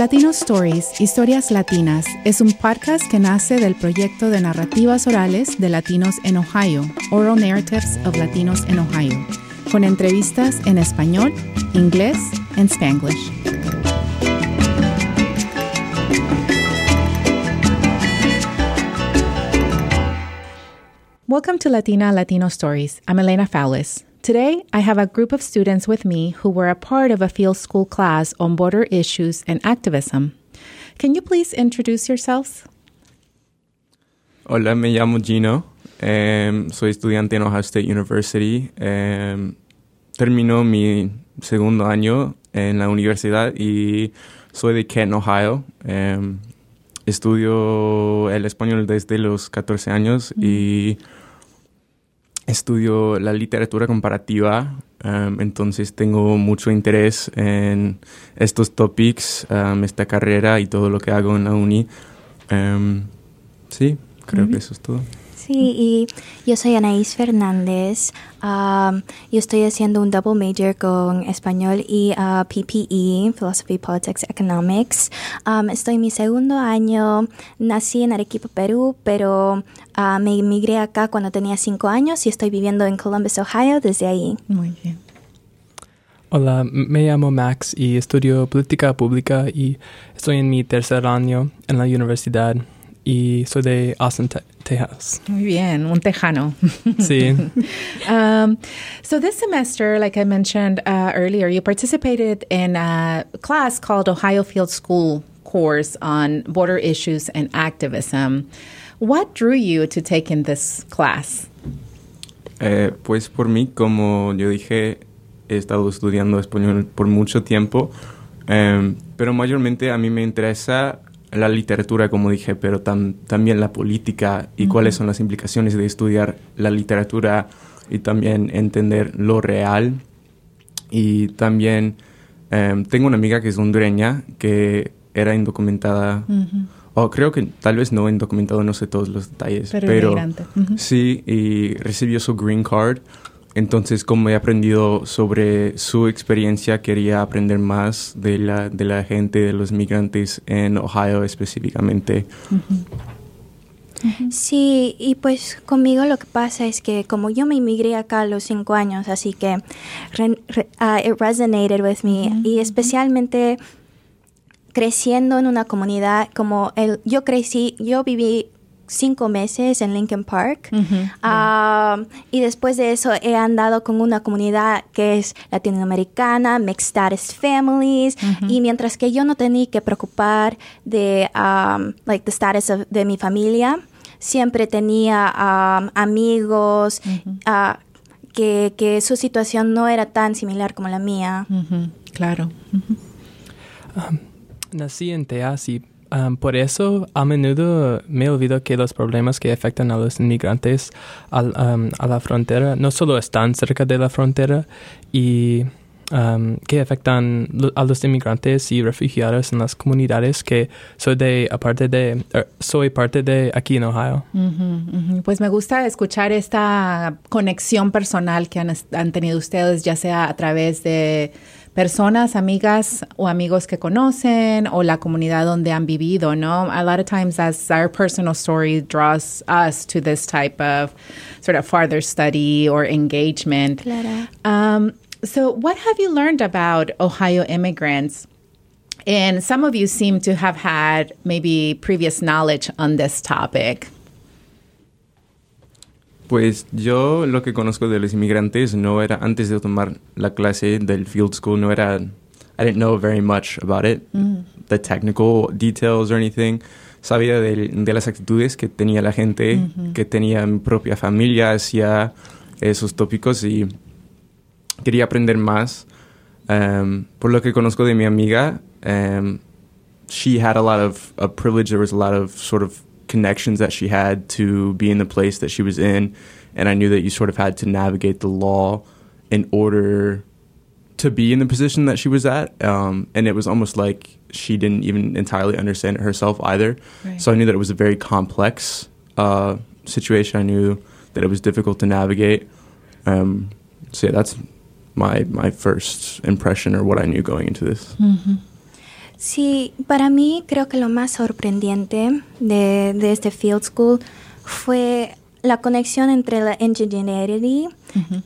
Latino Stories, Historias Latinas, es un podcast que nace del proyecto de narrativas orales de latinos en Ohio, Oral Narratives of Latinos in Ohio, con entrevistas en español, inglés y spanglish. Welcome to Latina Latino Stories. I'm Elena Fowlis. Today, I have a group of students with me who were a part of a field school class on border issues and activism. Can you please introduce yourselves? Hola, me llamo Gino. Um, soy estudiante en Ohio State University. Um, termino mi segundo año en la universidad y soy de Kent, Ohio. Um, estudio el español desde los 14 años mm. y estudio la literatura comparativa, um, entonces tengo mucho interés en estos topics, um, esta carrera y todo lo que hago en la uni. Um, sí, creo que eso es todo. Sí, y yo soy Anaís Fernández. Um, yo estoy haciendo un double major con español y uh, PPE, Philosophy, Politics, Economics. Um, estoy en mi segundo año. Nací en Arequipa, Perú, pero uh, me emigré acá cuando tenía cinco años y estoy viviendo en Columbus, Ohio desde ahí. Muy bien. Hola, me llamo Max y estudio política pública y estoy en mi tercer año en la universidad y soy de Austin, Texas. Muy bien, un tejano. Sí. um, so this semester, like I mentioned uh, earlier, you participated in a class called Ohio Field School course on border issues and activism. What drew you to take in this class? Eh, pues por mí, como yo dije, he estado estudiando español por mucho tiempo, eh, pero mayormente a mí me interesa la literatura, como dije, pero también la política y cuáles son las implicaciones de estudiar la literatura y también entender lo real. Y también em, tengo una amiga que es hondureña que era indocumentada. O creo que tal vez no indocumentado, no sé todos los detalles. Pero, sí, y recibió su green card entonces, como he aprendido sobre su experiencia, quería aprender más de la, de la gente, de los migrantes en Ohio específicamente. Sí, y pues conmigo lo que pasa es que como yo me inmigré acá a los cinco años, así que uh, it resonated with me. Y especialmente creciendo en una comunidad como el, yo crecí, yo viví cinco meses en Lincoln Park. Ah, y después de eso he andado con una comunidad que es latinoamericana, mixed status families. Y mientras que yo no tenía que preocupar de um, like the status de mi familia, siempre tenía um, amigos ah, que, que, su situación no era tan similar como la mía. Claro. Um, nací en Teasi, por eso, a menudo me olvido que los problemas que afectan a los inmigrantes al, a la frontera no solo están cerca de la frontera y que afectan a los inmigrantes y refugiados en las comunidades que soy de aparte de er, soy parte de aquí en Ohio. Pues me gusta escuchar esta conexión personal que han tenido ustedes, ya sea a través de personas, amigas o amigos que conocen o la comunidad donde han vivido, ¿no? A lot of times as our personal story draws us to this type of sort of farther study or engagement. Claro. Um, so what have you learned about Ohio immigrants? And some of you seem to have had maybe previous knowledge on this topic. Pues yo lo que conozco de los inmigrantes no era antes de tomar la clase del field school no era I didn't know very much about it, mm. the technical details or anything. Sabía de, de las actitudes que tenía la gente, que tenía mi propia familia hacia esos tópicos y quería aprender más. Um, por lo que conozco de mi amiga, um, she had a lot of, of privilege. There was a lot of sort of connections that she had to be in the place that she was in. And I knew that you sort of had to navigate the law in order to be in the position that she was at. Um, and it was almost like she didn't even entirely understand it herself either. Right. So I knew that it was a very complex uh, situation. I knew that it was difficult to navigate. Um, so yeah, that's my my first impression or what I knew going into this. Mm-hmm. Sí, para mí creo que lo más sorprendente de, de este Field School fue la conexión entre la ingenuity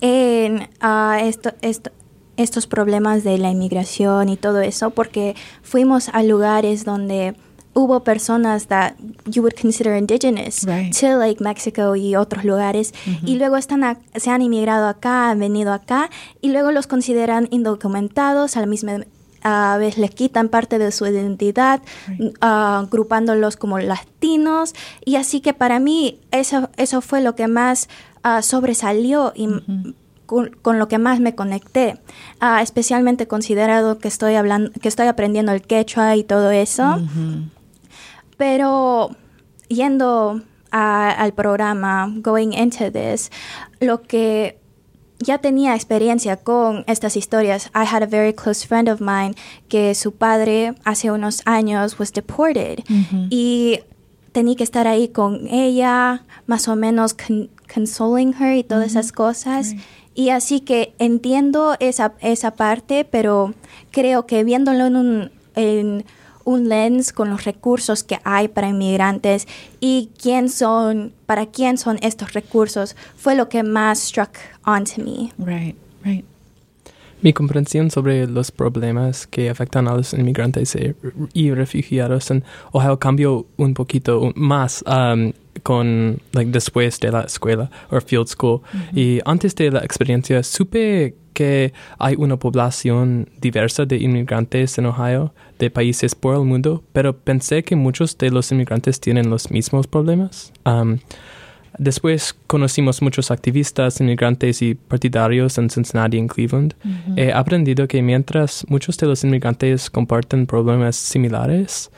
en ah, esto, esto, estos problemas de la inmigración y todo eso, porque fuimos a lugares donde hubo personas that you would consider indigenous Right. to like Mexico y otros lugares y luego están a- se han inmigrado acá, han venido acá y luego los consideran indocumentados, a la misma a vez les quitan parte de su identidad, ah, agrupándolos como latinos. Y así que para mí eso eso fue lo que más ah, sobresalió y con, con lo que más me conecté, Ah, especialmente considerado que estoy hablando, que estoy aprendiendo el quechua y todo eso. Pero yendo a- al programa, going into this, lo que ya tenía experiencia con estas historias. I had a very close friend of mine que su padre hace unos años was deported y tenía que estar ahí con ella, más o menos con- consoling her y todas esas cosas. Y así que entiendo esa, esa parte, pero creo que viéndolo en un, en un lens con los recursos que hay para inmigrantes y quién son, para quién son estos recursos, fue lo que más struck onto me. Right, right. Mi comprensión sobre los problemas que afectan a los inmigrantes e- y refugiados en Ohio cambió un poquito más um, con like, después de la escuela o field school. Y antes de la experiencia supe que hay una población diversa de inmigrantes en Ohio, de países por el mundo, pero pensé que muchos de los inmigrantes tienen los mismos problemas. Um, Después conocimos muchos activistas, inmigrantes y partidarios en Cincinnati y en Cleveland. He aprendido que mientras muchos de los inmigrantes comparten problemas similares,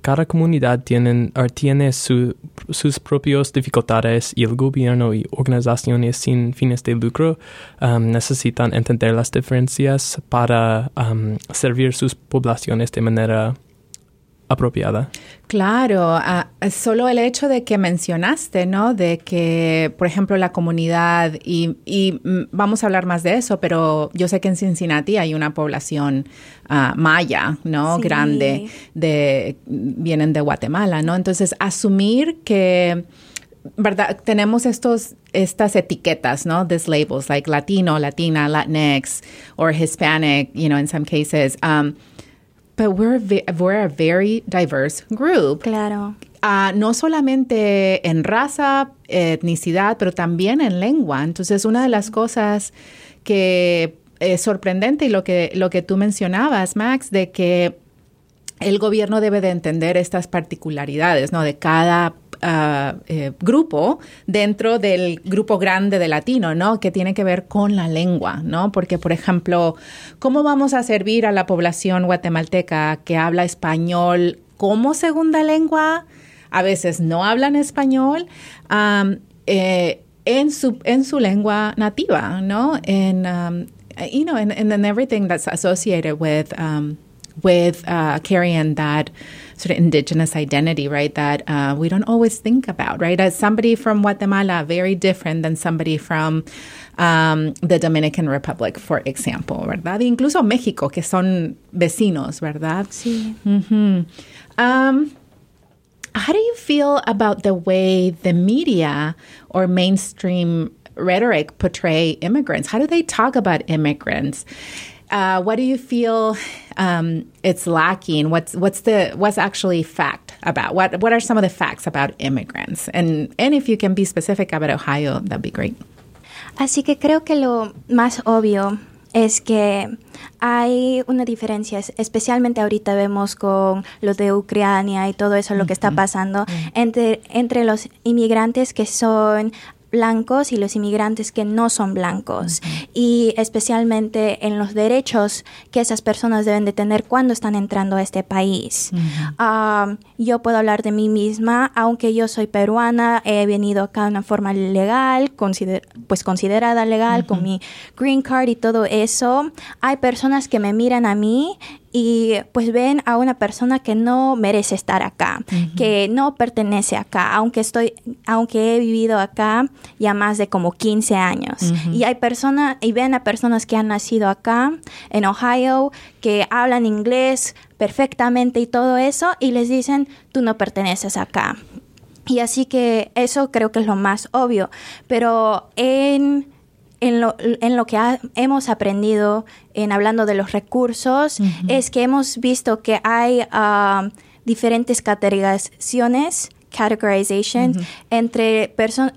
cada comunidad tienen, tiene su- sus propias dificultades y el gobierno y organizaciones sin fines de lucro um, necesitan entender las diferencias para um, servir sus poblaciones de manera apropiada. Claro, ah, solo el hecho de que mencionaste, ¿no? De que, por ejemplo, la comunidad, y, y, mm, vamos a hablar más de eso, pero yo sé que en Cincinnati hay una población ah, maya, ¿no? Sí. Grande, de, vienen de Guatemala, ¿no? Entonces, asumir que, ¿verdad? Tenemos estos, estas etiquetas, ¿no? These labels, like Latino, Latina, Latinx, or Hispanic, you know, in some cases. Um, but we're, we're a very diverse group. Claro. Ah, no solamente en raza, etnicidad, pero también en lengua. Entonces, una de las cosas que es sorprendente y lo que, lo que tú mencionabas, Max, de que el gobierno debe de entender estas particularidades, ¿no? De cada eh, grupo dentro del grupo grande de latino, ¿no? Que tiene que ver con la lengua, ¿no? Porque, por ejemplo, ¿cómo vamos a servir a la población guatemalteca que habla español como segunda lengua? A veces no hablan español. eh, en su, en su lengua nativa, ¿no? En, um, you know, and, and then everything that's associated with um, with uh, carrying that sort of indigenous identity, right? That uh, we don't always think about, right? As somebody from Guatemala, very different than somebody from um, the Dominican Republic, for example, ¿verdad? Incluso México, que son vecinos, ¿verdad? Sí. Mm-hmm. Um, how do you feel about the way the media or mainstream rhetoric portray immigrants? How do they talk about immigrants? Uh, what do you feel um, it's lacking? What's what's the what's actually fact about? What what are some of the facts about immigrants? And and if you can be specific about Ohio, that'd be great. Así que creo que lo más obvio es que hay una diferencia, especialmente ahorita vemos con lo de Ucrania y todo eso, lo que está pasando entre, entre los inmigrantes que son blancos y los inmigrantes que no son blancos y especialmente en los derechos que esas personas deben de tener cuando están entrando a este país. Yo puedo hablar de mí misma, aunque yo soy peruana, he venido acá de una forma legal, consider- pues considerada legal, con mi green card y todo eso. Hay personas que me miran a mí y pues ven a una persona que no merece estar acá, que no pertenece acá, aunque estoy, aunque he vivido acá ya más de como 15 años. Y hay personas, y ven a personas que han nacido acá, en Ohio, que hablan inglés perfectamente y todo eso, y les dicen, tú no perteneces acá. Y así que eso creo que es lo más obvio. Pero en en lo, en lo que hemos aprendido en hablando de los recursos es que hemos visto que hay uh, diferentes categorizaciones categorization entre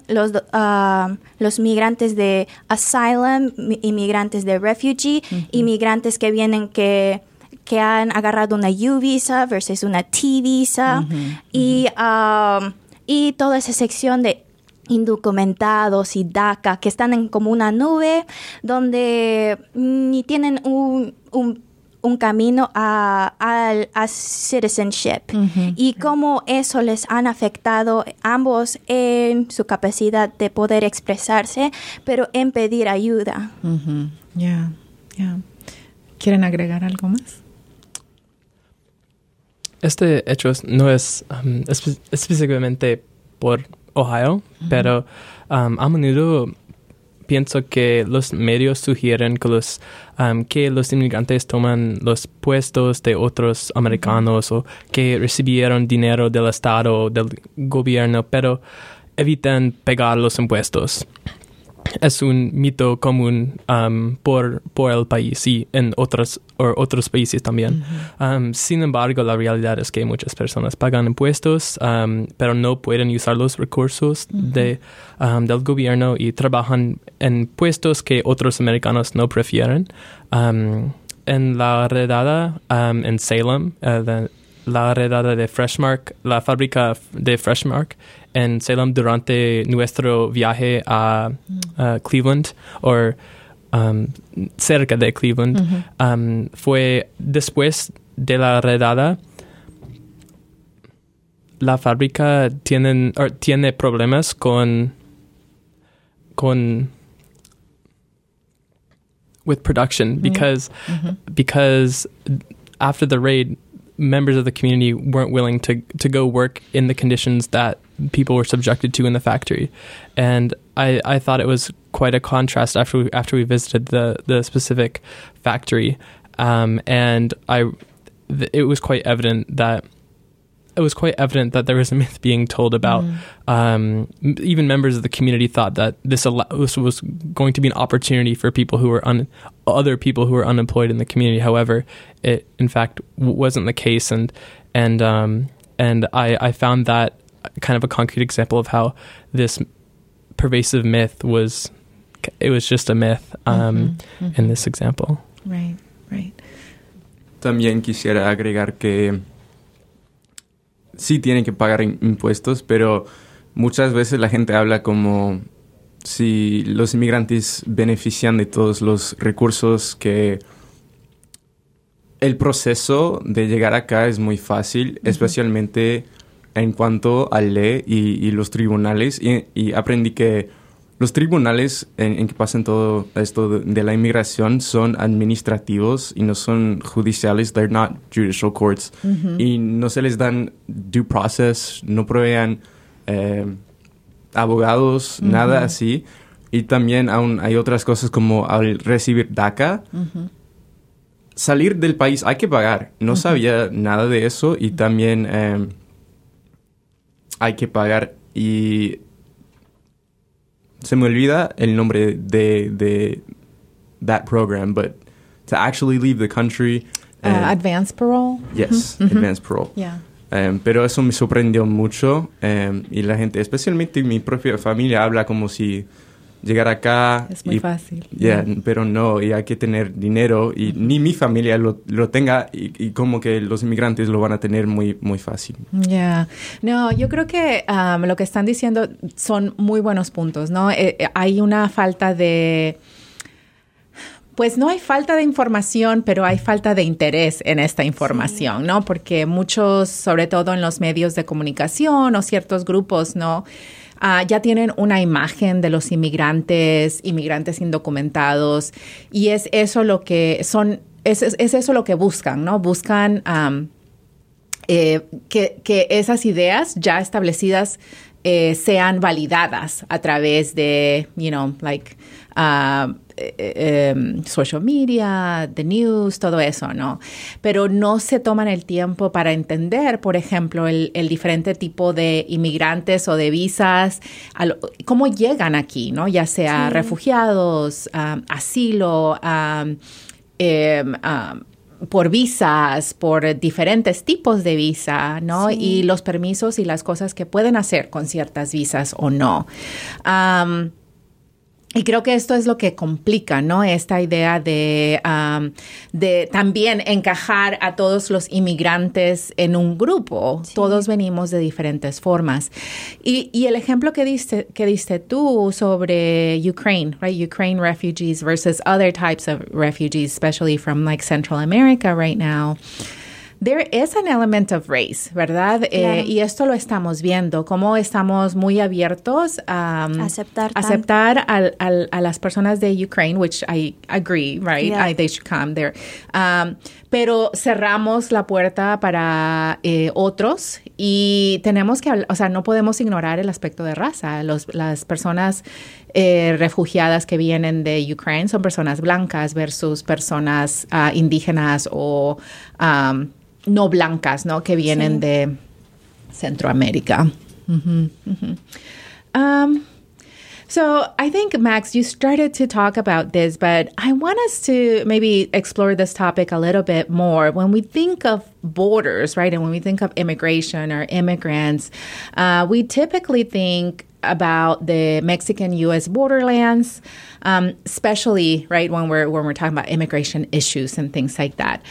los, uh, los migrantes de asylum, inmigrantes de refugee, inmigrantes que vienen que que han agarrado una U visa versus una T visa. Y, um, y toda esa sección de indocumentados y DACA que están en como una nube donde ni tienen un, un, camino a, a, citizenship y cómo eso les han afectado ambos en su capacidad de poder expresarse, pero en pedir ayuda. Ya, ya. ¿Quieren agregar algo más? Este hecho no es um, específicamente por Ohio, pero um, a menudo pienso que los medios sugieren que los, um, que los inmigrantes toman los puestos de otros americanos o que recibieron dinero del Estado o del gobierno, pero evitan pagar los impuestos. Es un mito común um, por, por el país y en otros, otros países también. Um, sin embargo, la realidad es que muchas personas pagan impuestos, um, pero no pueden usar los recursos de, del gobierno y trabajan en puestos que otros americanos no prefieren. en la redada en Salem, uh, la redada de Freshmark, la fábrica de Freshmark en Salem durante nuestro viaje a, Cleveland o um, cerca de Cleveland. Um, fue después de la redada. La fábrica tienen, tiene problemas con con with production because because after the raid members of the community weren't willing to to go work in the conditions that people were subjected to in the factory, and I, I thought it was quite a contrast after we, after we visited the the specific factory, um, and I it was quite evident that it was quite evident that there was a myth being told about. Mm. Um, even members of the community thought that this, this was going to be an opportunity for people who were un- other people who were unemployed in the community. However, it in fact wasn't the case, and and um, and I, I found that kind of a concrete example of how this pervasive myth was it was just a myth um, mm-hmm, mm-hmm. in this example. Right, right. También quisiera agregar que sí tienen que pagar impuestos, pero muchas veces la gente habla como si los inmigrantes benefician de todos los recursos que el proceso de llegar acá es muy fácil, especialmente en cuanto a ley y, los tribunales. Y, aprendí que los tribunales en, que pasan todo esto de, la inmigración son administrativos y no son judiciales. They're not judicial courts. Y no se les dan due process, no proveen eh, abogados, nada así. Y también aún hay otras cosas como al recibir DACA. Salir del país hay que pagar. No sabía nada de eso y también eh, hay que pagar. Y se me olvida el nombre de, de that program, but to actually leave the country. Uh, advanced parole. Yes, advanced parole. Yeah. Um, pero eso me sorprendió mucho um, y la gente, especialmente mi propia familia, habla como si llegar acá. Es muy fácil. Yeah, pero no, y hay que tener dinero y ni mi familia lo, lo tenga y, como que los inmigrantes lo van a tener muy, muy fácil. Ya, no, yo creo que um, lo que están diciendo son muy buenos puntos, ¿no? Eh, eh, hay una falta de... Pues no hay falta de información, pero hay falta de interés en esta información, ¿no? Porque muchos, sobre todo en los medios de comunicación o ciertos grupos, ¿no? Ah, ya tienen una imagen de los inmigrantes, inmigrantes indocumentados, y es eso lo que son es, es, eso lo que buscan, ¿no? Buscan eh, que, que, esas ideas ya establecidas eh, sean validadas a través de, you know, like, uh, eh, social media, the news, todo eso, ¿no? Pero no se toman el tiempo para entender, por ejemplo, el, diferente tipo de inmigrantes o de visas, cómo llegan aquí, ¿no? Ya sea refugiados, asilo, em, por visas, por diferentes tipos de visa, ¿no? Y los permisos y las cosas que pueden hacer con ciertas visas o no. Y creo que esto es lo que complica, ¿no? Esta idea de, de también encajar a todos los inmigrantes en un grupo. Todos venimos de diferentes formas. Y, y, el ejemplo que diste, que diste tú sobre Ukraine, right? Ukraine refugees versus other types of refugees, especially from like Central America right now. There is an element of race, ¿verdad? Eh, y esto lo estamos viendo, cómo estamos muy abiertos a um, aceptar, aceptar al, al, a las personas de Ukraine, which I agree, right? I, they should come there. Um, pero cerramos la puerta para eh, otros y tenemos que, o sea, no podemos ignorar el aspecto de raza. Los, las personas eh, refugiadas que vienen de Ukraine son personas blancas versus personas uh, indígenas o um, no blancas, ¿no? Que vienen sí. de Centroamérica. Mm-hmm, mm-hmm. Um, so I think, Max, you started to talk about this, but I want us to maybe explore this topic a little bit more. When we think of borders, right, and when we think of immigration or immigrants, uh, we typically think about the Mexican U.S. borderlands, um, especially right when we're when we're talking about immigration issues and things like that.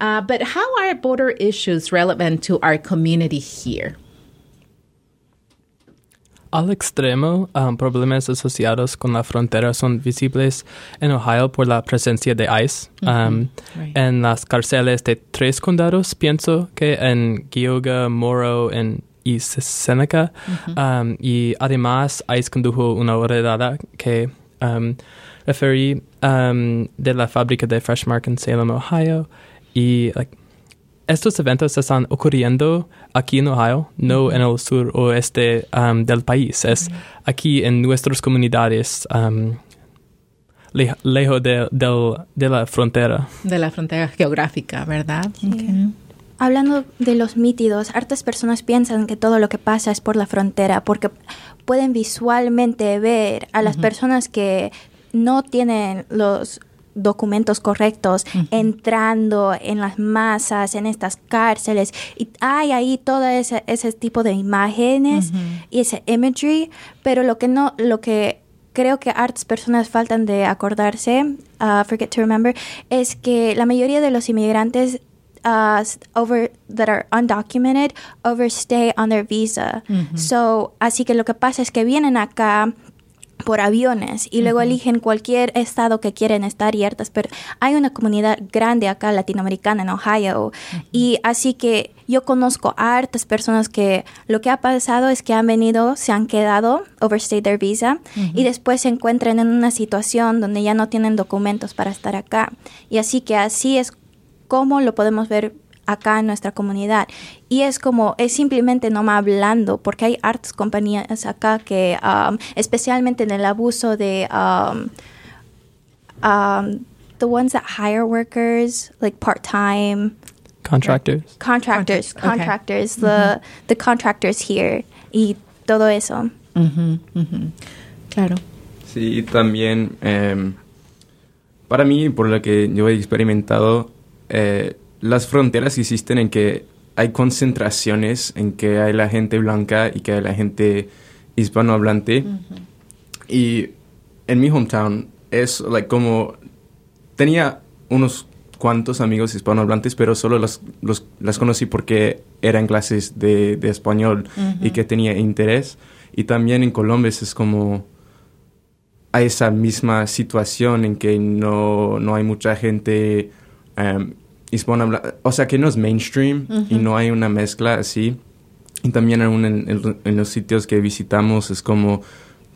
Uh, but how are border issues relevant to our community here? Al extremo, um, problemas asociados con la frontera son visibles en Ohio por la presencia de ICE. Mm -hmm. um, right. En las cárceles de tres condados, pienso que en Geauga, Morrow, en y Seneca. um, y además, ICE condujo una redada que um, referí um, de la fábrica de Freshmark en Salem, Ohio. Y like, estos eventos están ocurriendo aquí en Ohio, no en el sur o este um, del país. Es aquí en nuestras comunidades. Um, lejos de, de, de, la frontera. De la frontera geográfica, ¿verdad? Sí. Okay. Hablando de los mítidos, hartas personas piensan que todo lo que pasa es por la frontera, porque pueden visualmente ver a las uh -huh. personas que no tienen los documentos correctos uh -huh. entrando en las masas, en estas cárceles, y hay ahí todo ese, ese tipo de imágenes uh -huh. y ese imagery, pero lo que no, lo que creo que hartas personas faltan de acordarse, uh, forget to remember, es que la mayoría de los inmigrantes uh, over that are undocumented overstay on their visa. Mm -hmm. So, así que lo que pasa es que vienen acá por aviones y luego uh -huh. eligen cualquier estado que quieren estar y hartas, pero hay una comunidad grande acá latinoamericana en Ohio uh -huh. y así que yo conozco a hartas personas que lo que ha pasado es que han venido, se han quedado, overstayed their visa uh -huh. y después se encuentran en una situación donde ya no tienen documentos para estar acá y así que así es cómo lo podemos ver acá en nuestra comunidad. Y es como, es simplemente no más hablando, porque hay artes compañías acá que, um, especialmente en el abuso de, um, um, the ones that hire workers, like part-time. Contractors. Contractors, contractors, okay. the, mm -hmm. the contractors here, y todo eso. Mm -hmm, mm -hmm. Claro. Sí, también, eh, para mí, por lo que yo he experimentado, eh, las fronteras existen en que hay concentraciones en que hay la gente blanca y que hay la gente hispanohablante. Uh -huh. Y en mi hometown es like, como tenía unos cuantos amigos hispanohablantes, pero solo los, los, las conocí porque eran clases de, de español uh -huh. y que tenía interés. Y también en Colombia es como hay esa misma situación en que no, no hay mucha gente um, hispanohablante, o sea que no es mainstream uh -huh. y no hay una mezcla así. Y también aún en, en, en, los sitios que visitamos es como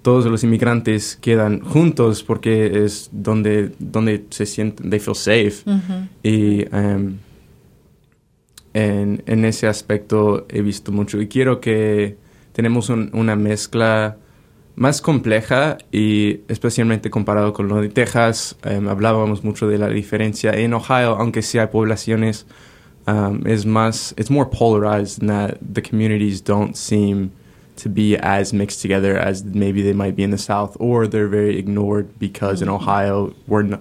todos los inmigrantes quedan juntos porque es donde, donde se sienten, they feel safe. Y em, en, en, ese aspecto he visto mucho. Y quiero que tenemos una mezcla más compleja y especialmente comparado con lo de Texas. Em, hablábamos mucho de la diferencia en Ohio, aunque sí hay poblaciones, um, es más, it's more polarized in that the communities don't seem to be as mixed together as maybe they might be in the South, or they're very ignored because in Ohio we're not,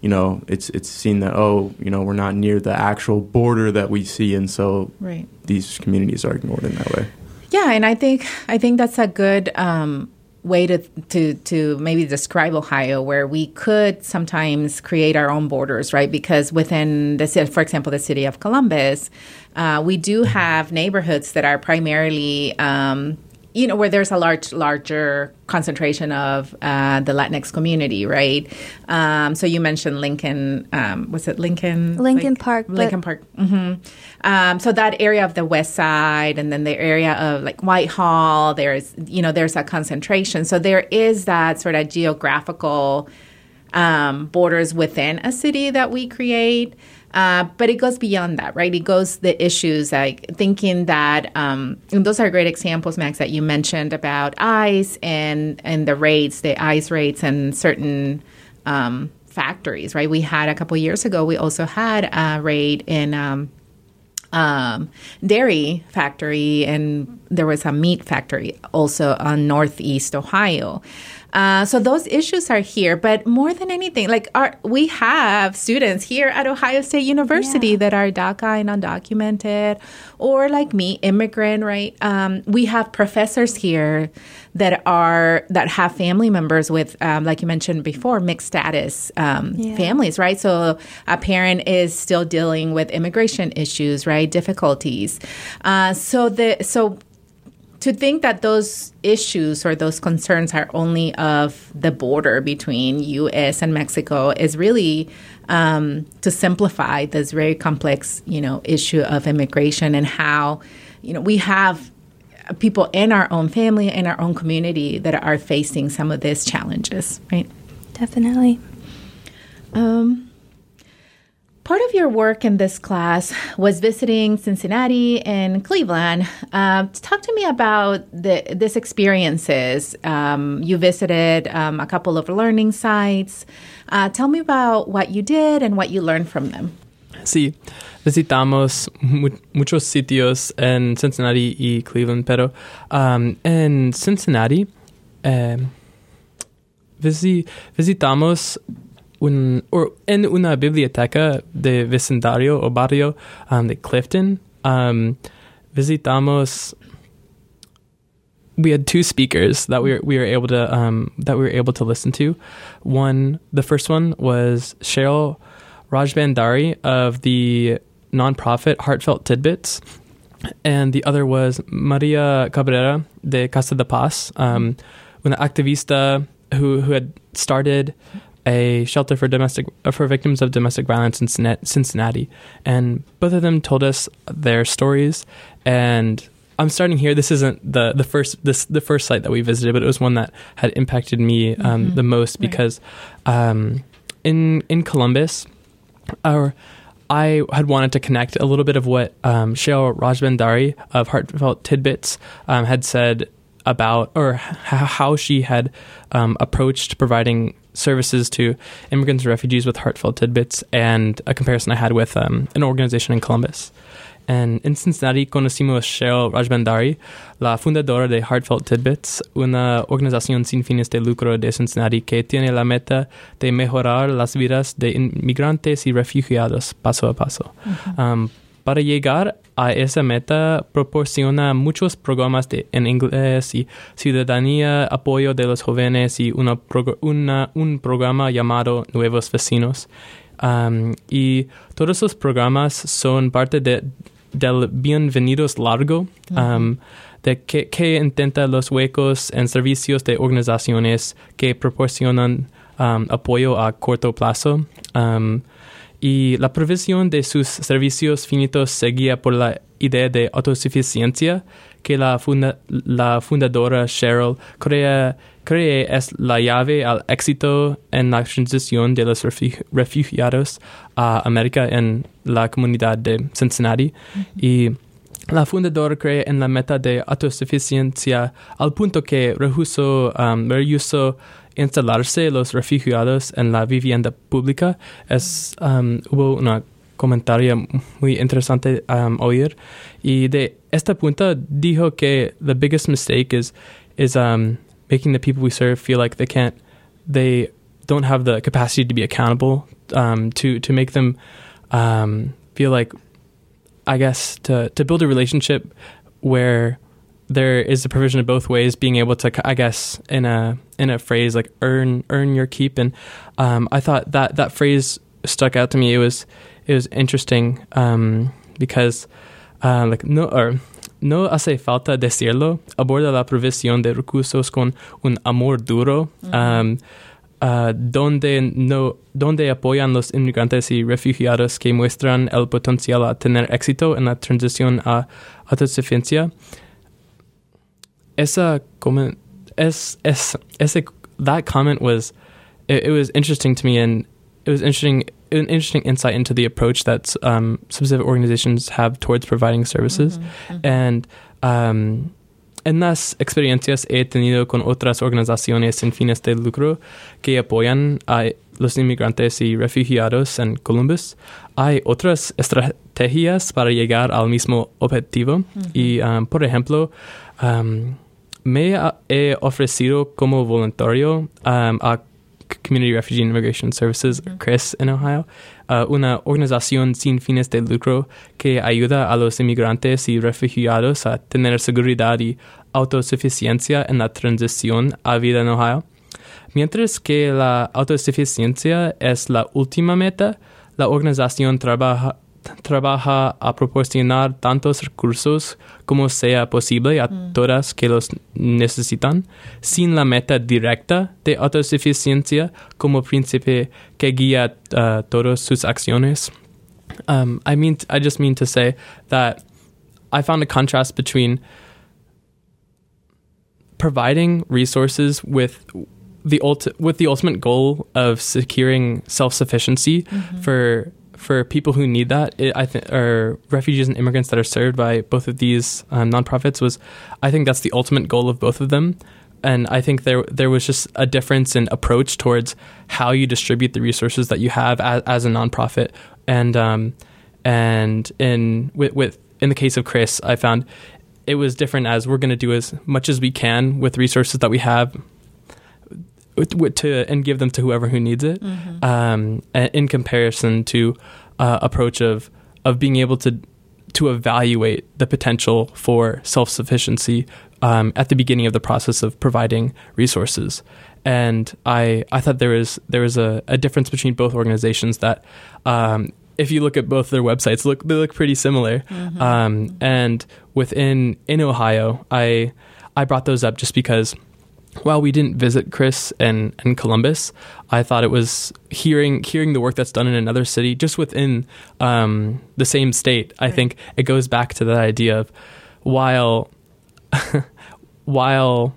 you know, it's it's seen that oh, you know, we're not near the actual border that we see, and so right. these communities are ignored in that way. Yeah, and I think I think that's a good um, way to, to to maybe describe Ohio, where we could sometimes create our own borders, right? Because within the for example, the city of Columbus, uh, we do have neighborhoods that are primarily um, you know where there's a large larger concentration of uh, the Latinx community, right? Um, so you mentioned Lincoln. Um, was it Lincoln? Lincoln like, Park. Lincoln Park. Mm-hmm. Um, so that area of the West Side, and then the area of like Whitehall. There's you know there's a concentration. So there is that sort of geographical um, borders within a city that we create. Uh, but it goes beyond that, right? It goes the issues like thinking that, um, and those are great examples, Max, that you mentioned about ICE and and the rates, the ICE rates, and certain um, factories, right? We had a couple years ago. We also had a raid in. Um, um, dairy factory and there was a meat factory also on northeast Ohio. Uh, so those issues are here, but more than anything, like our, we have students here at Ohio State University yeah. that are DACA and undocumented, or like me, immigrant. Right? Um, we have professors here that are that have family members with, um, like you mentioned before, mixed status um, yeah. families. Right? So a parent is still dealing with immigration issues, right? Difficulties. Uh, so the so to think that those issues or those concerns are only of the border between U.S. and Mexico is really um, to simplify this very complex, you know, issue of immigration and how, you know, we have people in our own family in our own community that are facing some of these challenges, right? Definitely. Um, Part of your work in this class was visiting Cincinnati and Cleveland. Uh, talk to me about the, these experiences. Um, you visited um, a couple of learning sites. Uh, tell me about what you did and what you learned from them. Sí, visitamos mu muchos sitios en Cincinnati y Cleveland, pero um, en Cincinnati eh, visi visitamos un, or en una biblioteca de vecindario o barrio um, de Clifton, um, visitamos. We had two speakers that we were, we were able to um, that we were able to listen to. One, the first one was Cheryl Rajbandari of the nonprofit Heartfelt Tidbits, and the other was Maria Cabrera de Casa de Paz, um, una activista who who had started a shelter for domestic for victims of domestic violence in Cincinnati, and both of them told us their stories. And I'm starting here. This isn't the the first this the first site that we visited, but it was one that had impacted me um, mm-hmm. the most because right. um, in in Columbus, our I had wanted to connect a little bit of what um, Cheryl Rajbandari of Heartfelt Tidbits um, had said about, or h- how she had um, approached providing services to immigrants and refugees with heartfelt tidbits and a comparison I had with um, an organization in Columbus. And in Cincinnati conocimos Cheryl Rajbandari, la fundadora de Heartfelt Tidbits, una organización sin fines de lucro de Cincinnati que tiene la meta de mejorar las vidas de inmigrantes y refugiados paso a paso. Uh-huh. Um, para llegar a esa meta, proporciona muchos programas de, en inglés y ciudadanía, apoyo de los jóvenes y una, una un programa llamado Nuevos Vecinos. Um, y todos los programas son parte de, del Bienvenidos Largo, um, de que, que, intenta los huecos en servicios de organizaciones que proporcionan um, apoyo a corto plazo y la provisión de sus servicios finitos seguía por la idea de autosuficiencia que la, funda la fundadora Cheryl crea cree es la llave al éxito en la transición de los refugiados a América en la comunidad de Cincinnati. Y la fundadora cree en la meta de autosuficiencia al punto que rehusó, um, instalarse los refugiados en la vivienda pública. Es, um, hubo una comentario muy interesante um, oír y de esta punta dijo que the biggest mistake is is um, making the people we serve feel like they can't they don't have the capacity to be accountable um, to to make them um, feel like I guess to to build a relationship where there is a provision of both ways being able to I guess in a in a phrase like earn earn your keep. And um, I thought that that phrase stuck out to me. It was it was interesting um, because uh, like no or no hace falta decirlo aborda la provisión de recursos con un amor duro. Um, uh, donde no donde apoyan los inmigrantes y refugiados que muestran el potencial a tener éxito en la transición a autosuficiencia esa comment es, es, ese, that comment was it, it, was interesting to me and it was interesting an interesting insight into the approach that um, specific organizations have towards providing services mm-hmm, mm-hmm. and um, en las experiencias he tenido con otras organizaciones sin fines de lucro que apoyan a los inmigrantes y refugiados en Columbus, hay otras estrategias para llegar al mismo objetivo. Mm-hmm. Y, um, por ejemplo, um, me he ofrecido como voluntario um, a Community Refugee and Immigration Services, CRIS, en Ohio, uh, una organización sin fines de lucro que ayuda a los inmigrantes y refugiados a tener seguridad y autosuficiencia en la transición a vida en Ohio. Mientras que la autosuficiencia es la última meta, la organización trabaja trabaja a proporcionar tantos recursos como sea posible a mm. todas que los necesitan, sin la meta directa de autosuficiencia como príncipe que guía uh, todas sus acciones. Um, I mean, I just mean to say that I found a contrast between providing resources with the ulti- with the ultimate goal of securing self sufficiency mm-hmm. for for people who need that, it, I think, or refugees and immigrants that are served by both of these um, nonprofits was, I think that's the ultimate goal of both of them. And I think there there was just a difference in approach towards how you distribute the resources that you have as, as a nonprofit. And um, and in with, with in the case of CRIS, I found it was different as we're going to do as much as we can with resources that we have to and give them to whoever who needs it. Mm-hmm. Um, in comparison to uh, approach of of being able to to evaluate the potential for self sufficiency um, at the beginning of the process of providing resources. And I I thought there was there was a, a difference between both organizations that. Um, if you look at both their websites, look they look pretty similar. Mm-hmm. Um, and within in Ohio, I I brought those up just because while we didn't visit CRIS and, and Columbus, I thought it was hearing hearing the work that's done in another city, just within um, the same state. I think it goes back to that idea of while while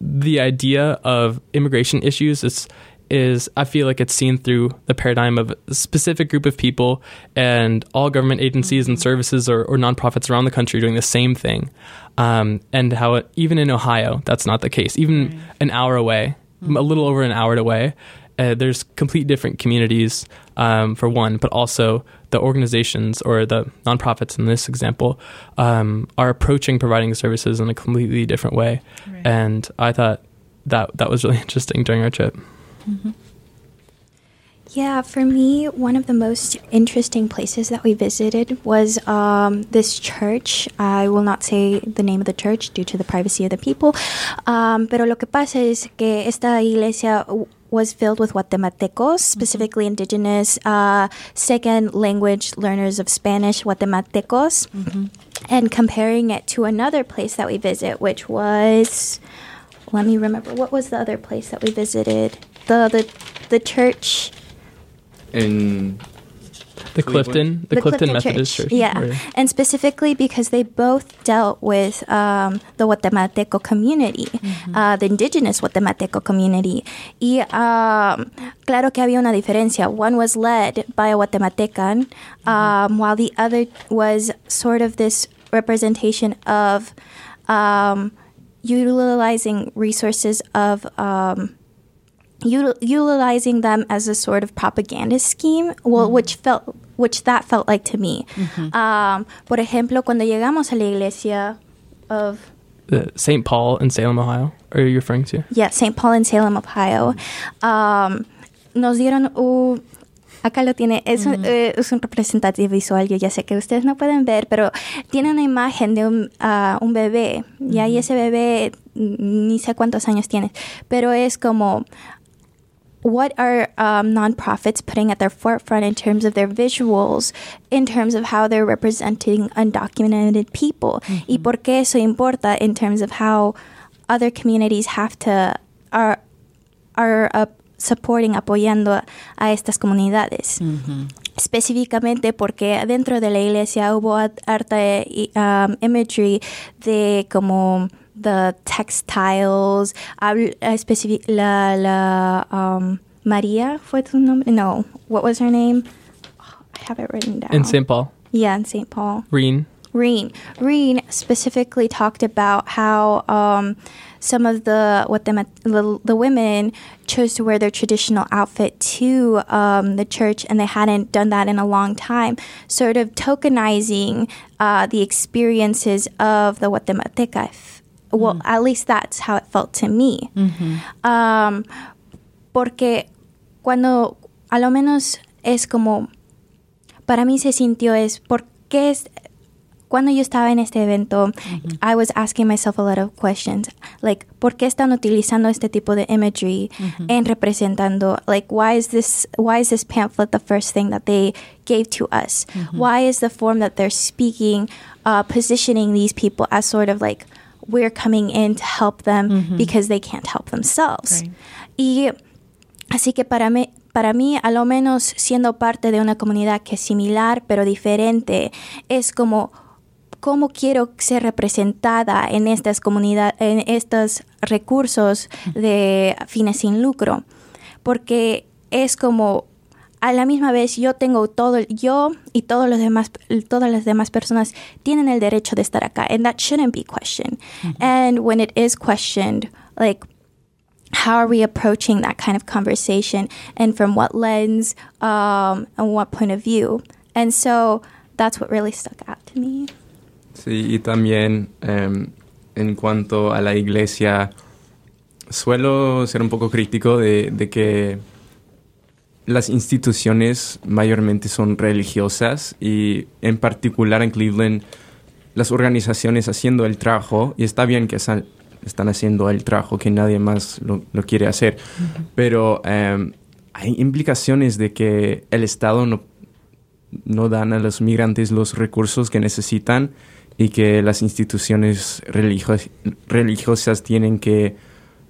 the idea of immigration issues is is I feel like it's seen through the paradigm of a specific group of people and all government agencies mm-hmm. and services or, or, nonprofits around the country doing the same thing. Um, and how it, even in Ohio, that's not the case. Even an hour away, mm-hmm. a little over an hour away, uh, there's complete different communities um, for one, but also the organizations or the nonprofits in this example um, are approaching providing services in a completely different way. Right. And I thought that that was really interesting during our trip. Mm-hmm. Yeah, for me, one of the most interesting places that we visited was um, this church. I will not say the name of the church due to the privacy of the people. Um, pero lo que pasa es que esta iglesia was filled with Guatemaltecos, mm-hmm. specifically mm-hmm. indigenous uh, second language learners of Spanish, Guatemaltecos, mm-hmm. and comparing it to another place that we visit, which was, let me remember, what was the other place that we visited? The the the church in The Clifton, the, Clifton, Methodist Church. Yeah. Or- And specifically because they both dealt with um, the Guatemalteco community, uh, the indigenous Guatemalteco community. Y um, claro que había una diferencia. One was led by a Guatemaltecan, um, while the other was sort of this representation of um, utilizing resources of. Util- utilizing them as a sort of propaganda scheme, well, which felt, which that felt like to me. Um, por ejemplo, cuando llegamos a la iglesia of the St. Paul in Salem, Ohio. Are you referring to? yeah, St. Paul in Salem, Ohio, um, nos dieron un Acá lo tiene, es, un, eh, es un representativo visual, yo ya sé que ustedes no pueden ver, pero tiene una imagen de un, un bebé, y ahí ese bebé mm, ni sé cuántos años tiene, pero es como what are um, nonprofits putting at their forefront in terms of their visuals, in terms of how they're representing undocumented people, y por qué eso importa in terms of how other communities have to are are uh, supporting, apoyando a, estas comunidades. Específicamente porque dentro de la iglesia hubo harta eh, um, imagery de como the textiles, habl- eh, especifi- la, la um, María fue su nombre? No, what was her name? Oh, I have it written down. In St. Paul. Yeah, in St. Paul. Reen. Reen. Reen specifically talked about how um, some of the what the, the the women chose to wear their traditional outfit to um, the church, and they hadn't done that in a long time, sort of tokenizing uh, the experiences of the Guatemalteca. Well, mm. at least that's how it felt to me. Mm-hmm. Um, porque cuando a lo menos es como para mí se sintió es por qué es cuando yo estaba en este evento mm-hmm. I was asking myself a lot of questions like por qué están utilizando este tipo de imagery mm-hmm. en representando like why is this why is this pamphlet the first thing that they gave to us? Why is the form that they're speaking uh, positioning these people as sort of like we're coming in to help them because they can't help themselves. Right. y Así que para mí, para mí, a lo menos siendo parte de una comunidad que es similar pero diferente, es como cómo quiero ser representada en estas comunidades, en estos recursos de fines sin lucro, porque es como a la misma vez yo tengo todo, yo y todos los demás, todas las demás personas tienen el derecho de estar acá, and that shouldn't be questioned. And when it is questioned, like how are we approaching that kind of conversation and from what lens um, and what point of view and so that's what really stuck out to me. Sí, y también em, en cuanto a la iglesia, suelo ser un poco crítico de, de que las instituciones mayormente son religiosas y en particular en Cleveland las organizaciones haciendo el trabajo, y está bien que están, están haciendo el trabajo que nadie más lo, lo quiere hacer, pero em, hay implicaciones de que el Estado no no dan a los migrantes los recursos que necesitan y que las instituciones religio- religiosas tienen que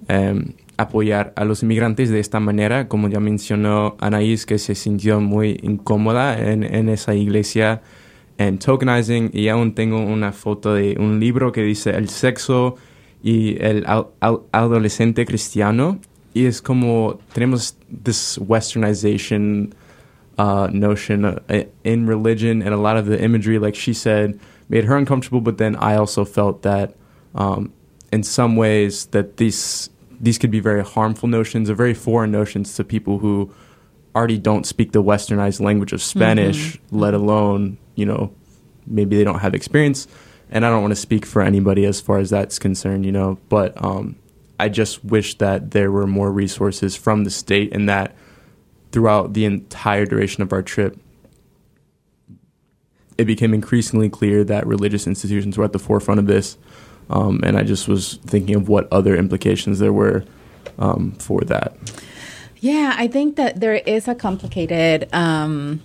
em, apoyar a los inmigrantes de esta manera, como ya mencionó Anaís, que se sintió muy incómoda en, en esa iglesia en tokenizing y aún tengo una foto de un libro que dice el sexo y el al- al- adolescente cristiano y es como tenemos this westernization uh, notion uh, in religion and a lot of the imagery, like she said, made her uncomfortable. But then I also felt that, um, in some ways, that these these could be very harmful notions, or very foreign notions to people who already don't speak the westernized language of Spanish, let alone you know maybe they don't have experience. And I don't want to speak for anybody as far as that's concerned, you know. But um, I just wish that there were more resources from the state and that throughout the entire duration of our trip, it became increasingly clear that religious institutions were at the forefront of this. Um, and I just was thinking of what other implications there were um, for that. Yeah, I think that there is a complicated um,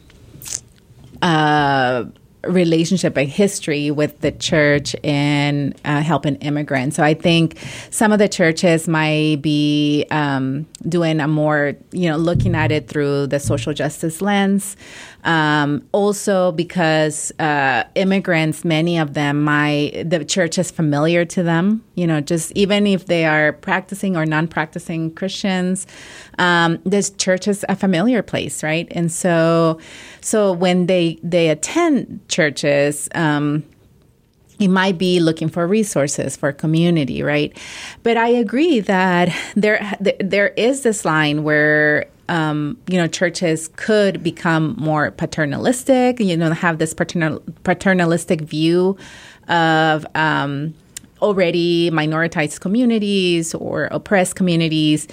uh, relationship, a history with the church in uh, helping immigrants. So I think some of the churches might be um, doing a more, you know, looking at it through the social justice lens. Um, also, because uh, immigrants, many of them, my the church is familiar to them. You know, just even if they are practicing or non-practicing Christians, um, this church is a familiar place, right? And so, so when they they attend churches. Um, it might be looking for resources for community, right? But I agree that there there is this line where um, you know, churches could become more paternalistic, you know, have this paternal, paternalistic view of um, already minoritized communities or oppressed communities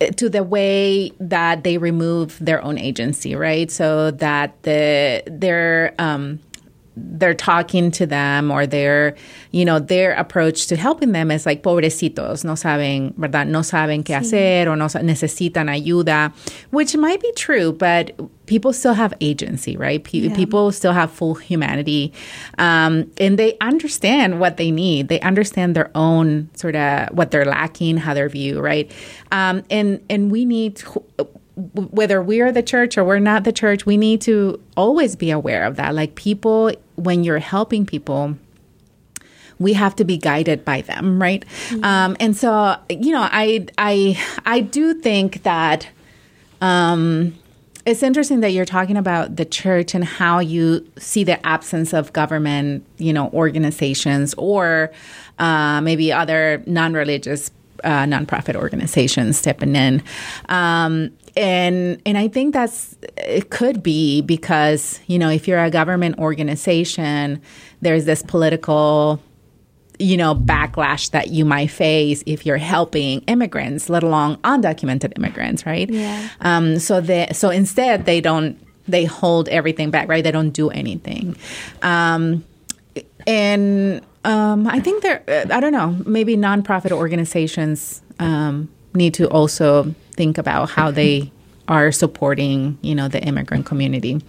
eh, to the way that they remove their own agency, right? So that the their um, they're talking to them or their, you know, their approach to helping them is like pobrecitos, no saben, ¿verdad? No saben qué sí. hacer o no necesitan ayuda, which might be true, but people still have agency, right? Yeah. People still have full humanity. Um, and they understand what they need. They understand their own sort of what they're lacking, how they're viewed, right? Um, and, and we need, to, whether we're the church or we're not the church, we need to always be aware of that. Like people, when you're helping people, we have to be guided by them, right? Mm-hmm. Um, and so, you know, I, I, I do think that um, it's interesting that you're talking about the church and how you see the absence of government, you know, organizations or uh, maybe other non-religious uh, nonprofit organizations stepping in. Um, and and I think that's it could be because you know if you're a government organization, there's this political you know backlash that you might face if you're helping immigrants, let alone undocumented immigrants, right? Yeah. Um, so they so instead they don't they hold everything back, right? They don't do anything, um, and um, I think there I don't know maybe nonprofit organizations um, need to also think about how they are supporting, you know, the immigrant community.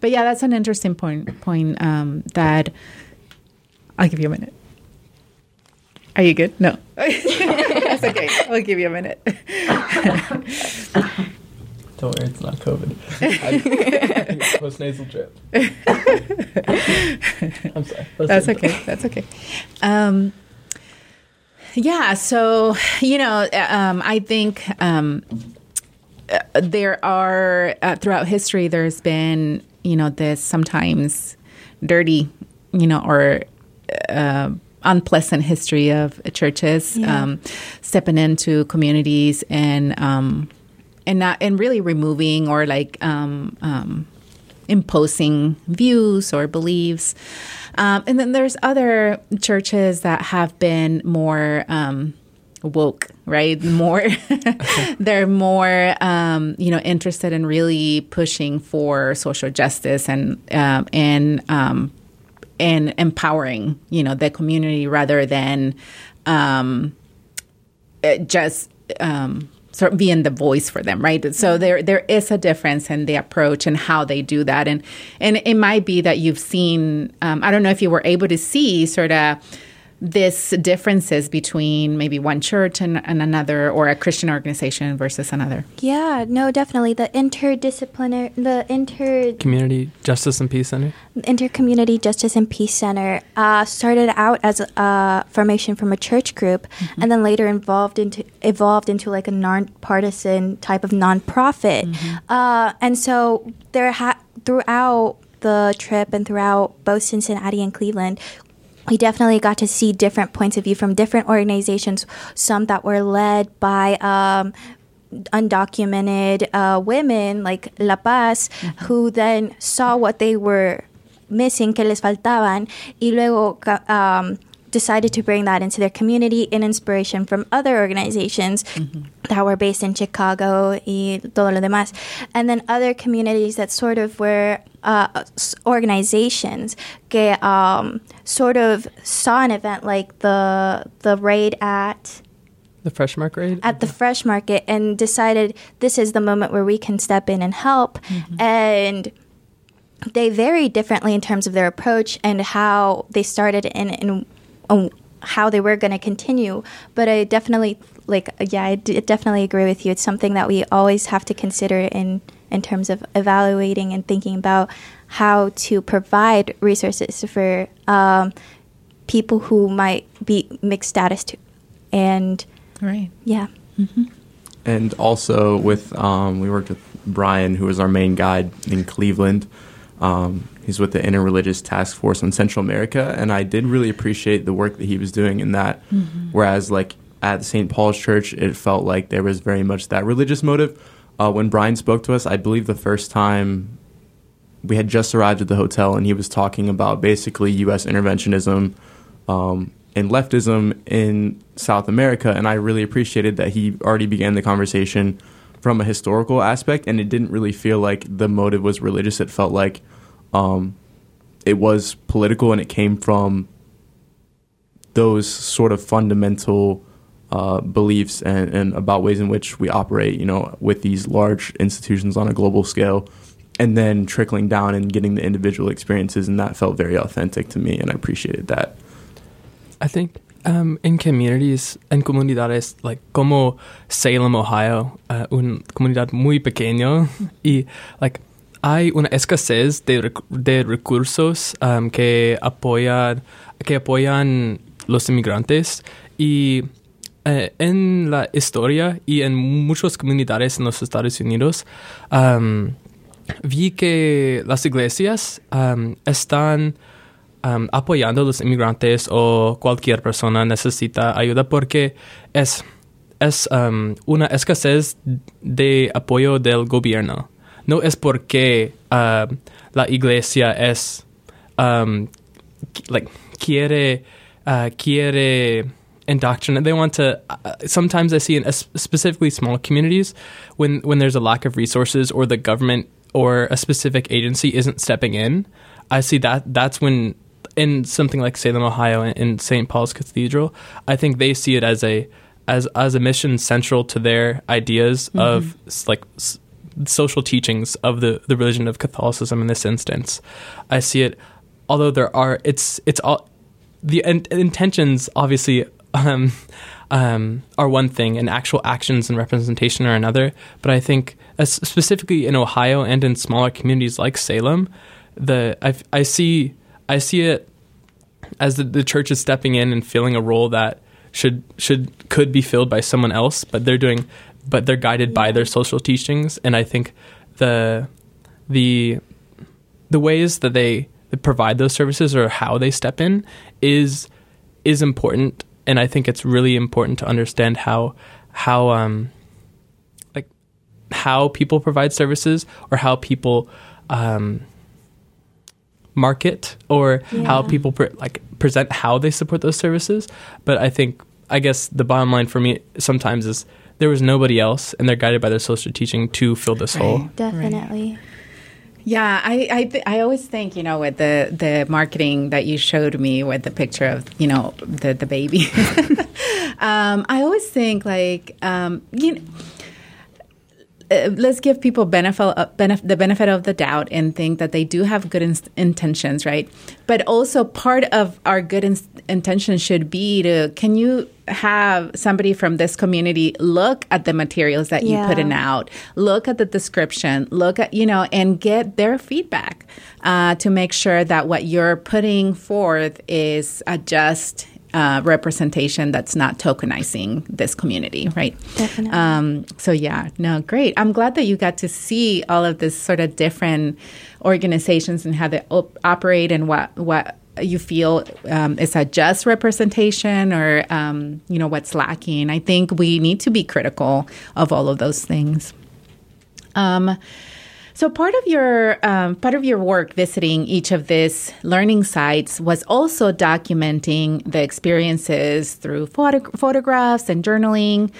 But yeah, that's an interesting point. Point um, that I'll give you a minute. Are you good? No, that's okay. I'll give you a minute. Don't worry, it's not COVID. I, post nasal drip. I'm sorry. That's okay. That's okay. Um, yeah. So you know, um, I think um, uh, there are uh, throughout history. There's been you know this sometimes dirty, you know, or uh, unpleasant history of churches yeah. um, stepping into communities and um, and not and really removing or like um, um imposing views or beliefs. Um, and then there's other churches that have been more um, woke, right? More, they're more, um, you know, interested in really pushing for social justice and um, and um, and empowering, you know, the community rather than um, just um, sort of being the voice for them, right? So there there is a difference in the approach and how they do that, and and it might be that you've seen. Um, I don't know if you were able to see sort of this differences between maybe one church and, and, another or a Christian organization versus another? Yeah, no, definitely. The interdisciplinary, the inter community justice and peace center, intercommunity justice and peace center uh, started out as a formation from a church group, mm-hmm. and then later evolved into evolved into like a non-partisan type of nonprofit. Mm-hmm. Uh, and so there ha- throughout the trip and throughout both Cincinnati and Cleveland, we definitely got to see different points of view from different organizations, some that were led by um, undocumented uh, women like La Paz, mm-hmm. who then saw what they were missing, que les faltaban, y luego um, decided to bring that into their community in inspiration from other organizations mm-hmm. that were based in Chicago y todo lo demás. And then other communities that sort of were uh, organizations que um, sort of saw an event like the the raid at the fresh market raid at the fresh market and decided this is the moment where we can step in and help mm-hmm. and they vary differently in terms of their approach and how they started and, and um, how they were going to continue. But I definitely like yeah, I d- definitely agree with you. It's something that we always have to consider in in terms of evaluating and thinking about how to provide resources for um, people who might be mixed status too. And Right. yeah. And also with um, we worked with Brian, who was our main guide in Cleveland. Um, he's with the Interreligious Task Force on Central America, and I did really appreciate the work that he was doing in that. Whereas, like at St. Paul's Church, it felt like there was very much that religious motive. Uh, when Brian spoke to us, I believe the first time we had just arrived at the hotel, and he was talking about basically U.S. interventionism um, and leftism in South America, and I really appreciated that he already began the conversation from a historical aspect, and it didn't really feel like the motive was religious. It felt like um, it was political, and it came from those sort of fundamental uh, beliefs and, and about ways in which we operate, you know, with these large institutions on a global scale, and then trickling down and getting the individual experiences, and that felt very authentic to me, and I appreciated that. I think um, in communities, en comunidades, like como Salem, Ohio, uh, una comunidad muy pequeño y like hay una escasez de, rec- de recursos que apoyan que apoyan los inmigrantes y eh, en la historia y en muchas comunidades en los Estados Unidos vi que las iglesias están apoyando a los inmigrantes o cualquier persona necesita ayuda porque es, es una escasez de apoyo del gobierno. No es porque uh, la iglesia es um, like quiere uh, quiere indoctrinate. They want to. Uh, sometimes I see in es- specifically small communities when when there's a lack of resources or the government or a specific agency isn't stepping in. I see that that's when in something like Salem, Ohio, in, in St. Paul's Cathedral, I think they see it as a as as a mission central to their ideas of like social teachings of the the religion of Catholicism in this instance. I see it, although there are it's it's all the in, intentions obviously um, um, are one thing, and actual actions and representation are another. But I think, specifically in Ohio and in smaller communities like Salem, the I, I see I see it as the, the church is stepping in and filling a role that should should could be filled by someone else, but they're doing but they're guided by their social teachings, and I think the the the ways that they provide those services or how they step in is is important. And I think it's really important to understand how how um like how people provide services or how people um market or how people pre- like present how they support those services. But I think I guess the bottom line for me sometimes is there was nobody else and they're guided by their social teaching to fill this hole Right. Definitely. Yeah, I I, th- I always think you know with the the marketing that you showed me with the picture of you know the the baby. um, I always think like um, you know. Uh, let's give people benefit, uh, benef- the benefit of the doubt and think that they do have good in- intentions, right? But also part of our good in- intentions should be to can you have somebody from this community look at the materials that you put in out, look at the description, look at you know, and get their feedback uh, to make sure that what you're putting forth is just uh, representation that's not tokenizing this community, right? Definitely. Um, so yeah, no, great. I'm glad that you got to see all of this sort of different organizations and how they op- operate and what what you feel um, is a just representation or um, you know what's lacking. I think we need to be critical of all of those things. Um, so part of your um, part of your work visiting each of these learning sites was also documenting the experiences through photo- photographs and journaling.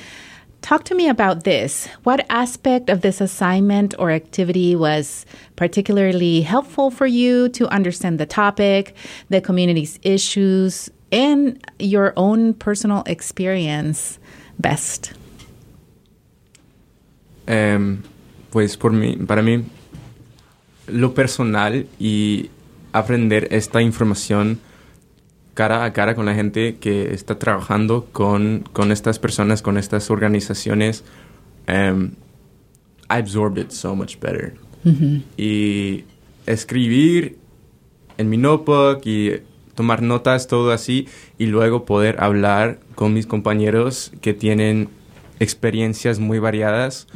Talk to me about this. What aspect of this assignment or activity was particularly helpful for you to understand the topic, the community's issues, and your own personal experience best? Em, pues por mí, para mí lo personal y aprender esta información cara a cara con la gente que está trabajando con, con estas personas, con estas organizaciones, um, I absorbed it so much better. Y escribir en mi notebook y tomar notas, todo así, y luego poder hablar con mis compañeros que tienen experiencias muy variadas.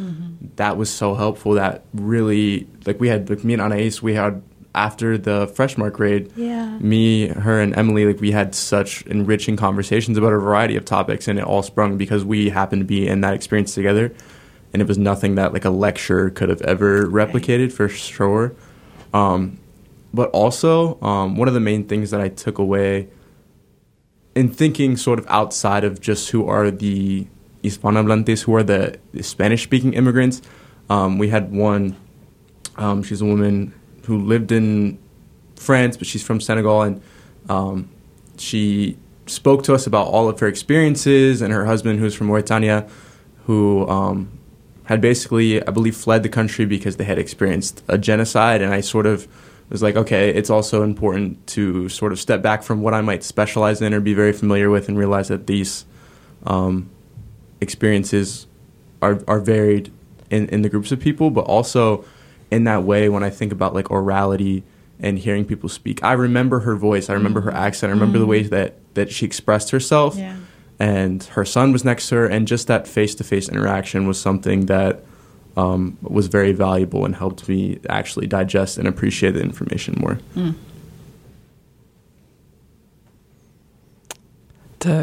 That was so helpful. That really, like, we had, like, me and Anais, we had after the Fresh Mark raid, Yeah. me, her, and Emily, like we had such enriching conversations about a variety of topics, and it all sprung because we happened to be in that experience together, and it was nothing that like a lecture could have ever replicated for sure. Um, but also, um, one of the main things that I took away in thinking sort of outside of just who are the Hispanohablantes, who are the, the Spanish-speaking immigrants, um, we had one. Um, she's a woman who lived in France, but she's from Senegal, and um, she spoke to us about all of her experiences and her husband, who's from Mauritania, who um, had basically, I believe, fled the country because they had experienced a genocide. And I sort of was like, okay, it's also important to sort of step back from what I might specialize in or be very familiar with and realize that these um, experiences are, are varied in, in the groups of people, but also in that way when I think about like orality and hearing people speak. I remember her voice, I remember her mm. accent, I remember the mm. ways that, that she expressed herself. Yeah. And her son was next to her, and just that face to face interaction was something that um, was very valuable and helped me actually digest and appreciate the information more. To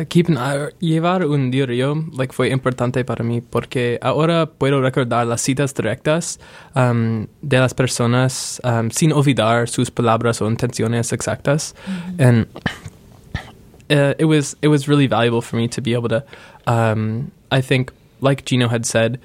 keep an eye- llevar un diario like, fue importante para mí porque ahora puedo recordar las citas directas um, de las personas um, sin olvidar sus palabras o intenciones exactas. And uh, it was it was really valuable for me to be able to. Um, I think, like Gino had said,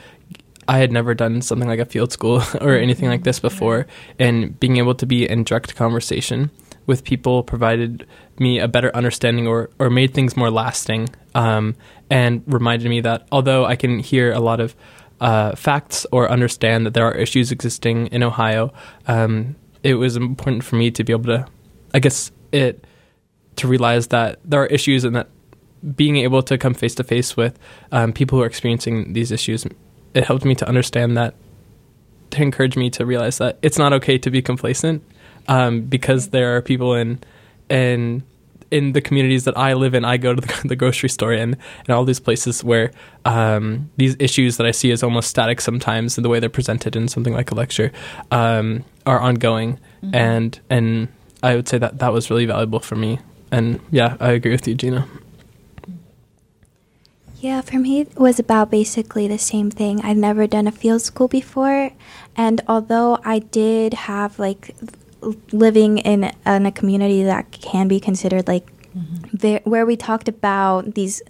I had never done something like a field school or anything like this before, and being able to be in direct conversation with people provided me a better understanding or or made things more lasting, um, and reminded me that although I can hear a lot of uh, facts or understand that there are issues existing in Ohio, um, it was important for me to be able to, I guess it to realize that there are issues and that being able to come face to face with um, people who are experiencing these issues, it helped me to understand that, to encourage me to realize that it's not okay to be complacent, um, because there are people in in in the communities that I live in. I go to the, the grocery store and and all these places where um, these issues that I see as almost static sometimes in the way they're presented in something like a lecture um, are ongoing, and and I would say that that was really valuable for me. And yeah, I agree with you, Gina. Yeah, for me, it was about basically the same thing. I've never done a field school before. And although I did have like living in, in a community that can be considered like mm-hmm. there, where we talked about these,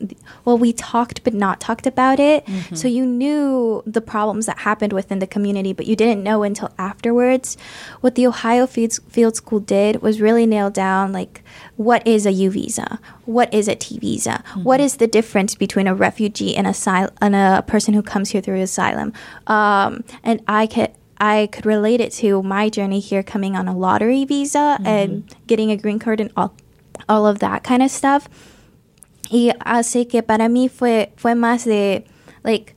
well, we talked but not talked about it. Mm-hmm. So you knew the problems that happened within the community, but you didn't know until afterwards. What the Ohio Field, Field School did was really nail down like what is a U visa, what is a T visa, what mm-hmm. is the difference between a refugee and, asyl- and a person who comes here through asylum, um, and I could. I could relate it to my journey here coming on a lottery visa mm-hmm. and getting a green card and all, all of that kind of stuff. Y así que para mí fue, fue más de, like,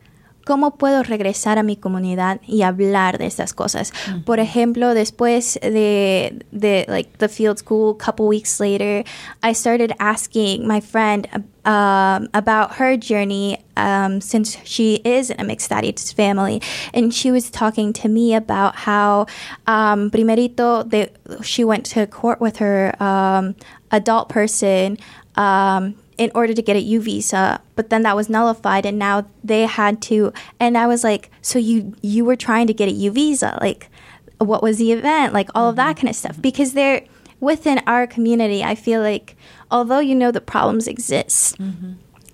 ¿cómo puedo regresar a mi comunidad y hablar de estas cosas? Por ejemplo, después de, de, like, the field school, a couple weeks later, I started asking my friend um, about her journey um, since she is in a mixed status family. And she was talking to me about how, um, primerito, they, she went to court with her um, adult person um, in order to get a U visa, but then that was nullified, and now they had to. And I was like, so you you were trying to get a U visa, like what was the event, like all of that kind of stuff, because they're within our community. I feel like although you know the problems exist,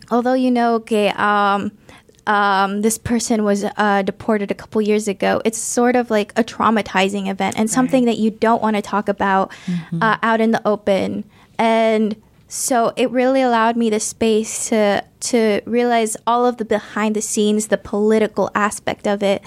although you know, okay, um, um, this person was uh, deported a couple years ago. It's sort of like a traumatizing event and something that you don't want to talk about uh, out in the open. And so it really allowed me the space to to realize all of the behind the scenes, the political aspect of it,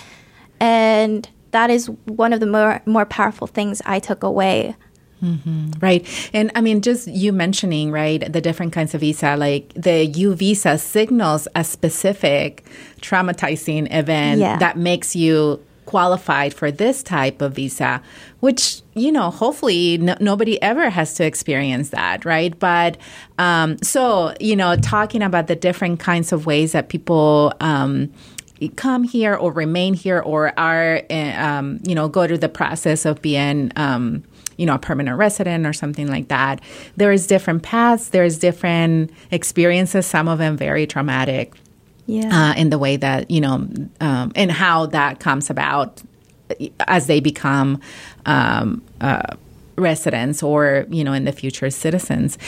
and that is one of the more more powerful things I took away. Mm-hmm. Right. And I mean, just you mentioning, right, the different kinds of visa, like the U visa signals a specific traumatizing event Yeah. that makes you qualified for this type of visa, which, you know, hopefully no, nobody ever has to experience that, right? But um, so, you know, talking about the different kinds of ways that people, um, come here or remain here or are, uh, um, you know, go through the process of being, um, you know, a permanent resident or something like that. There's different paths, there's different experiences, some of them very traumatic Yeah. uh, in the way that, you know, um, and how that comes about as they become um, uh, residents or, you know, in the future citizens.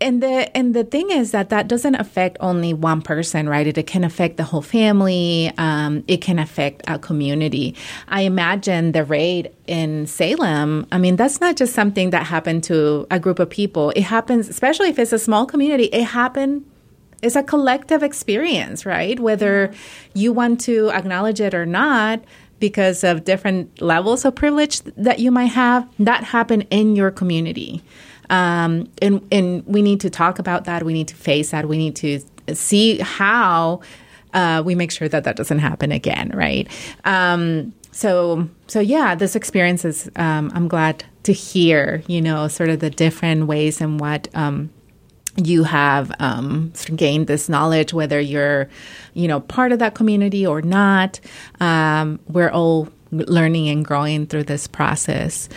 And the and the thing is that that doesn't affect only one person, right? It, it can affect the whole family. Um, it can affect a community. I imagine the raid in Salem. I mean, that's not just something that happened to a group of people. It happens, especially if it's a small community. It happened it's a collective experience, right? Whether you want to acknowledge it or not, because of different levels of privilege that you might have, that happened in your community. Um, and, and we need to talk about that. We need to face that. We need to see how uh, we make sure that that doesn't happen again, right? Um, so, so yeah, this experience is. Um, I'm glad to hear, you know, sort of the different ways and what um, you have um, gained this knowledge, whether you're, you know, part of that community or not. Um, we're all learning and growing through this process.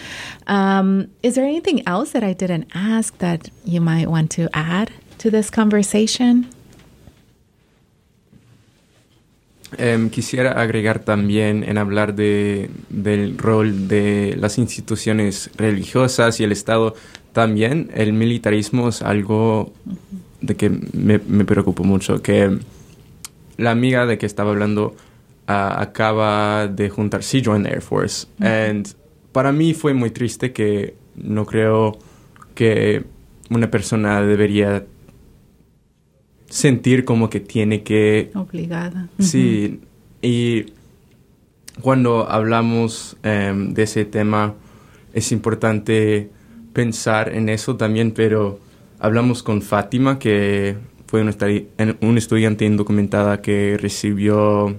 Um, is there anything else that I didn't ask that you might want to add to this conversation? Em, quisiera agregar también en hablar de, del rol de las instituciones religiosas y el Estado. También el militarismo es algo de que me, me preocupa mucho. Que la amiga de que estaba hablando ah, acaba de juntar, she joined the Air Force. And para mí fue muy triste que no creo que una persona debería sentir como que tiene que Obligada. Sí, y cuando hablamos em, de ese tema es importante pensar en eso también, pero hablamos con Fátima, que fue una, estudiante indocumentada que recibió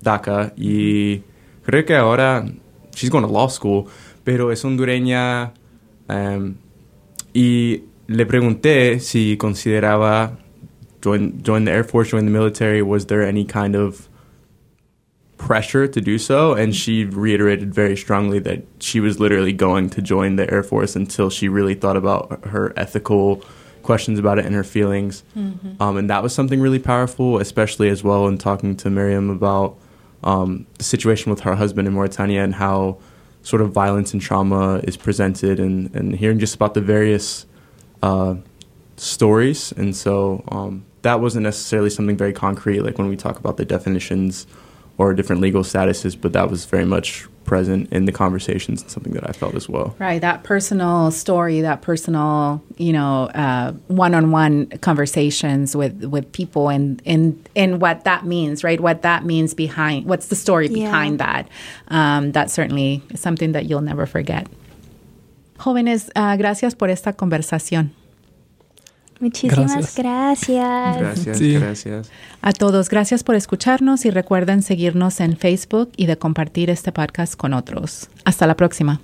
DACA y creo que ahora she's going to law school, pero es hondureña em, y le pregunté si consideraba join join the Air Force, join the military. Was there any kind of pressure to do so? And she reiterated very strongly that she was literally going to join the Air Force until she really thought about her ethical questions about it and her feelings. Um, and that was something really powerful, especially as well in talking to Miriam about um, the situation with her husband in Mauritania and how sort of violence and trauma is presented and, and hearing just about the various uh, stories. And so um, that wasn't necessarily something very concrete, like when we talk about the definitions or different legal statuses, but that was very much present in the conversations and something that I felt as well. Right, that personal story, that personal, you know, uh, one-on-one conversations with with people, and and and what that means, right? What that means behind, what's the story Yeah. behind that? Um, that's certainly something that you'll never forget. Jóvenes, ah, gracias por esta conversación. Muchísimas Gracias. gracias. Gracias, Sí. gracias. A todos, gracias por escucharnos y recuerden seguirnos en Facebook y de compartir este podcast con otros. Hasta la próxima.